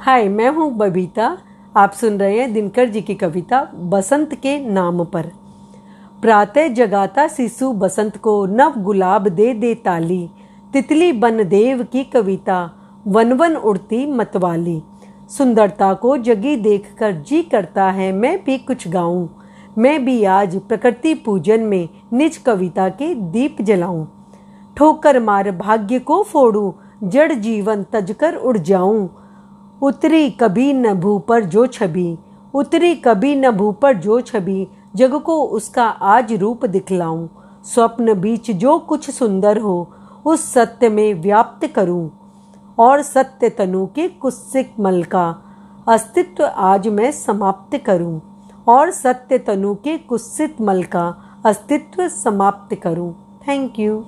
हाय, मैं हूँ बबीता। आप सुन रहे हैं दिनकर जी की कविता बसंत के नाम पर। प्रातः जगाता शिशु बसंत को, नव गुलाब दे दे ताली। तितली बन देव की कविता, वन वन उड़ती मतवाली। सुंदरता को जगी देखकर जी करता है, मैं भी कुछ गाऊं। मैं भी आज प्रकृति पूजन में निज कविता के दीप जलाऊं। ठोकर मार भाग्य को फोड़ू, जड़ जीवन तजकर उड़ जाऊँ। उतरी कभी न भू पर जो छवि उतरी कभी न भू पर जो छवि जग को उसका आज रूप दिखलाऊं। स्वप्न बीच जो कुछ सुंदर हो, उस सत्य में व्याप्त करूँ। और सत्य तनु के कुत्सिक मल का अस्तित्व आज मैं समाप्त करूँ। और सत्य तनु के कुत्सित मल का अस्तित्व समाप्त करूँ। Thank you